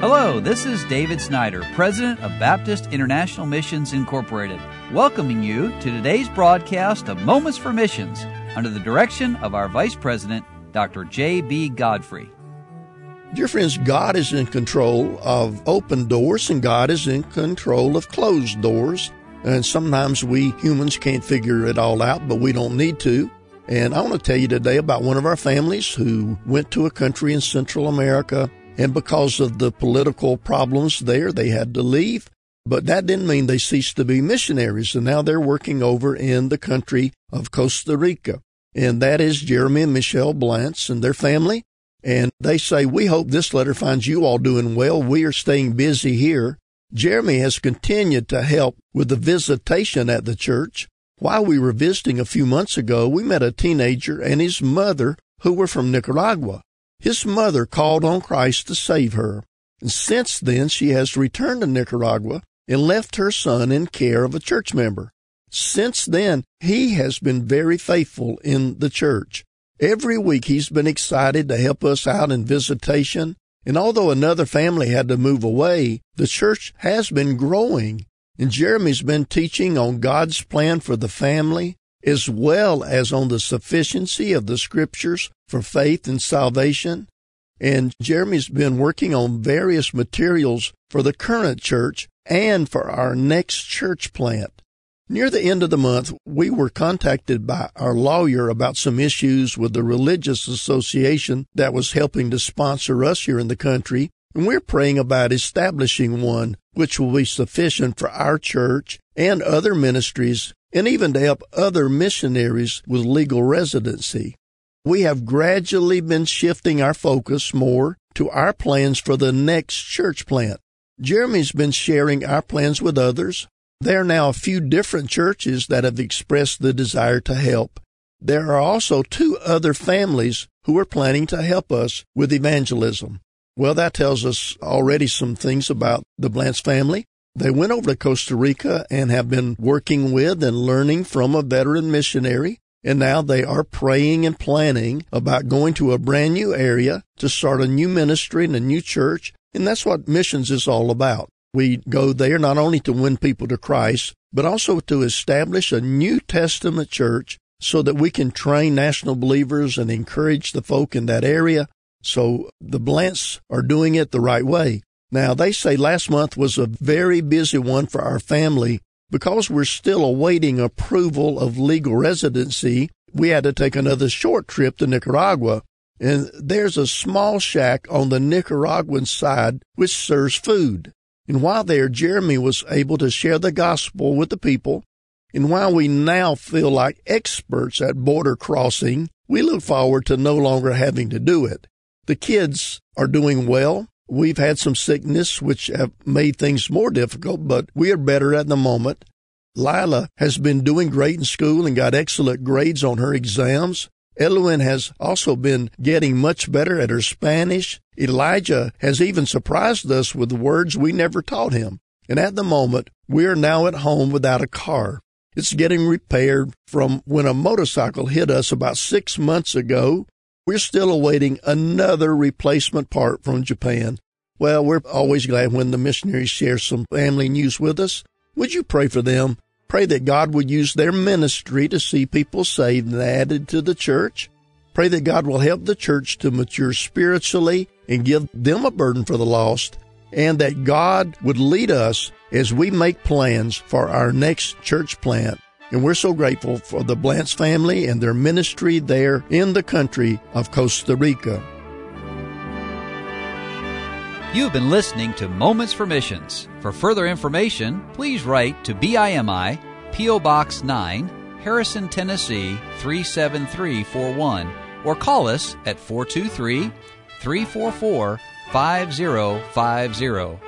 Hello, this is David Snyder, President of Baptist International Missions Incorporated, welcoming you to today's broadcast of Moments for Missions under the direction of our Vice President, Dr. J.B. Godfrey. Dear friends, God is in control of open doors and God is in control of closed doors. And sometimes we humans can't figure it all out, but we don't need to. And I want to tell you today about one of our families who went to a country in Central America and because of the political problems there, they had to leave. But that didn't mean they ceased to be missionaries. And now they're working over in the country of Costa Rica. And that is Jeremy and Michelle Blantz and their family. And they say, We hope this letter finds you all doing well. We are staying busy here. Jeremy has continued to help with the visitation at the church. While we were visiting a few months ago, we met a teenager and his mother who were from Nicaragua. His mother called on Christ to save her. And since then, she has returned to Nicaragua and left her son in care of a church member. Since then, he has been very faithful in the church. Every week he's been excited to help us out in visitation. And although another family had to move away, the church has been growing. And Jeremy's been teaching on God's plan for the family as well as on the sufficiency of the scriptures for faith and salvation. And Jeremy's been working on various materials for the current church and for our next church plant. Near the end of the month, we were contacted by our lawyer about some issues with the religious association that was helping to sponsor us here in the country. And we're praying about establishing one which will be sufficient for our church and other ministries and even to help other missionaries with legal residency. We have gradually been shifting our focus more to our plans for the next church plant. Jeremy's been sharing our plans with others. There are now a few different churches that have expressed the desire to help. There are also two other families who are planning to help us with evangelism. Well, that tells us already some things about the Blantz family. They went over to Costa Rica and have been working with and learning from a veteran missionary. And now they are praying and planning about going to a brand new area to start a new ministry and a new church. And that's what missions is all about. We go there not only to win people to Christ, but also to establish a New Testament church so that we can train national believers and encourage the folk in that area. So the Blantz are doing it the right way. Now, they say last month was a very busy one for our family. Because we're still awaiting approval of legal residency, we had to take another short trip to Nicaragua. And there's a small shack on the Nicaraguan side which serves food. And while there, Jeremy was able to share the gospel with the people. And while we now feel like experts at border crossing, we look forward to no longer having to do it. The kids are doing well. We've had some sickness which have made things more difficult, but we are better at the moment. Lila has been doing great in school and got excellent grades on her exams. Eloin has also been getting much better at her Spanish. Elijah has even surprised us with words we never taught him. And at the moment, we are now at home without a car. It's getting repaired from when a motorcycle hit us about six months ago we're still awaiting another replacement part from Japan. Well, we're always glad when the missionaries share some family news with us. Would you pray for them? Pray that God would use their ministry to see people saved and added to the church. Pray that God will help the church to mature spiritually and give them a burden for the lost, and that God would lead us as we make plans for our next church plant and we're so grateful for the Blantz family and their ministry there in the country of Costa Rica. You've been listening to Moments for Missions. For further information, please write to BIMI, P.O. Box 9, Harrison, Tennessee 37341, or call us at 423 344 5050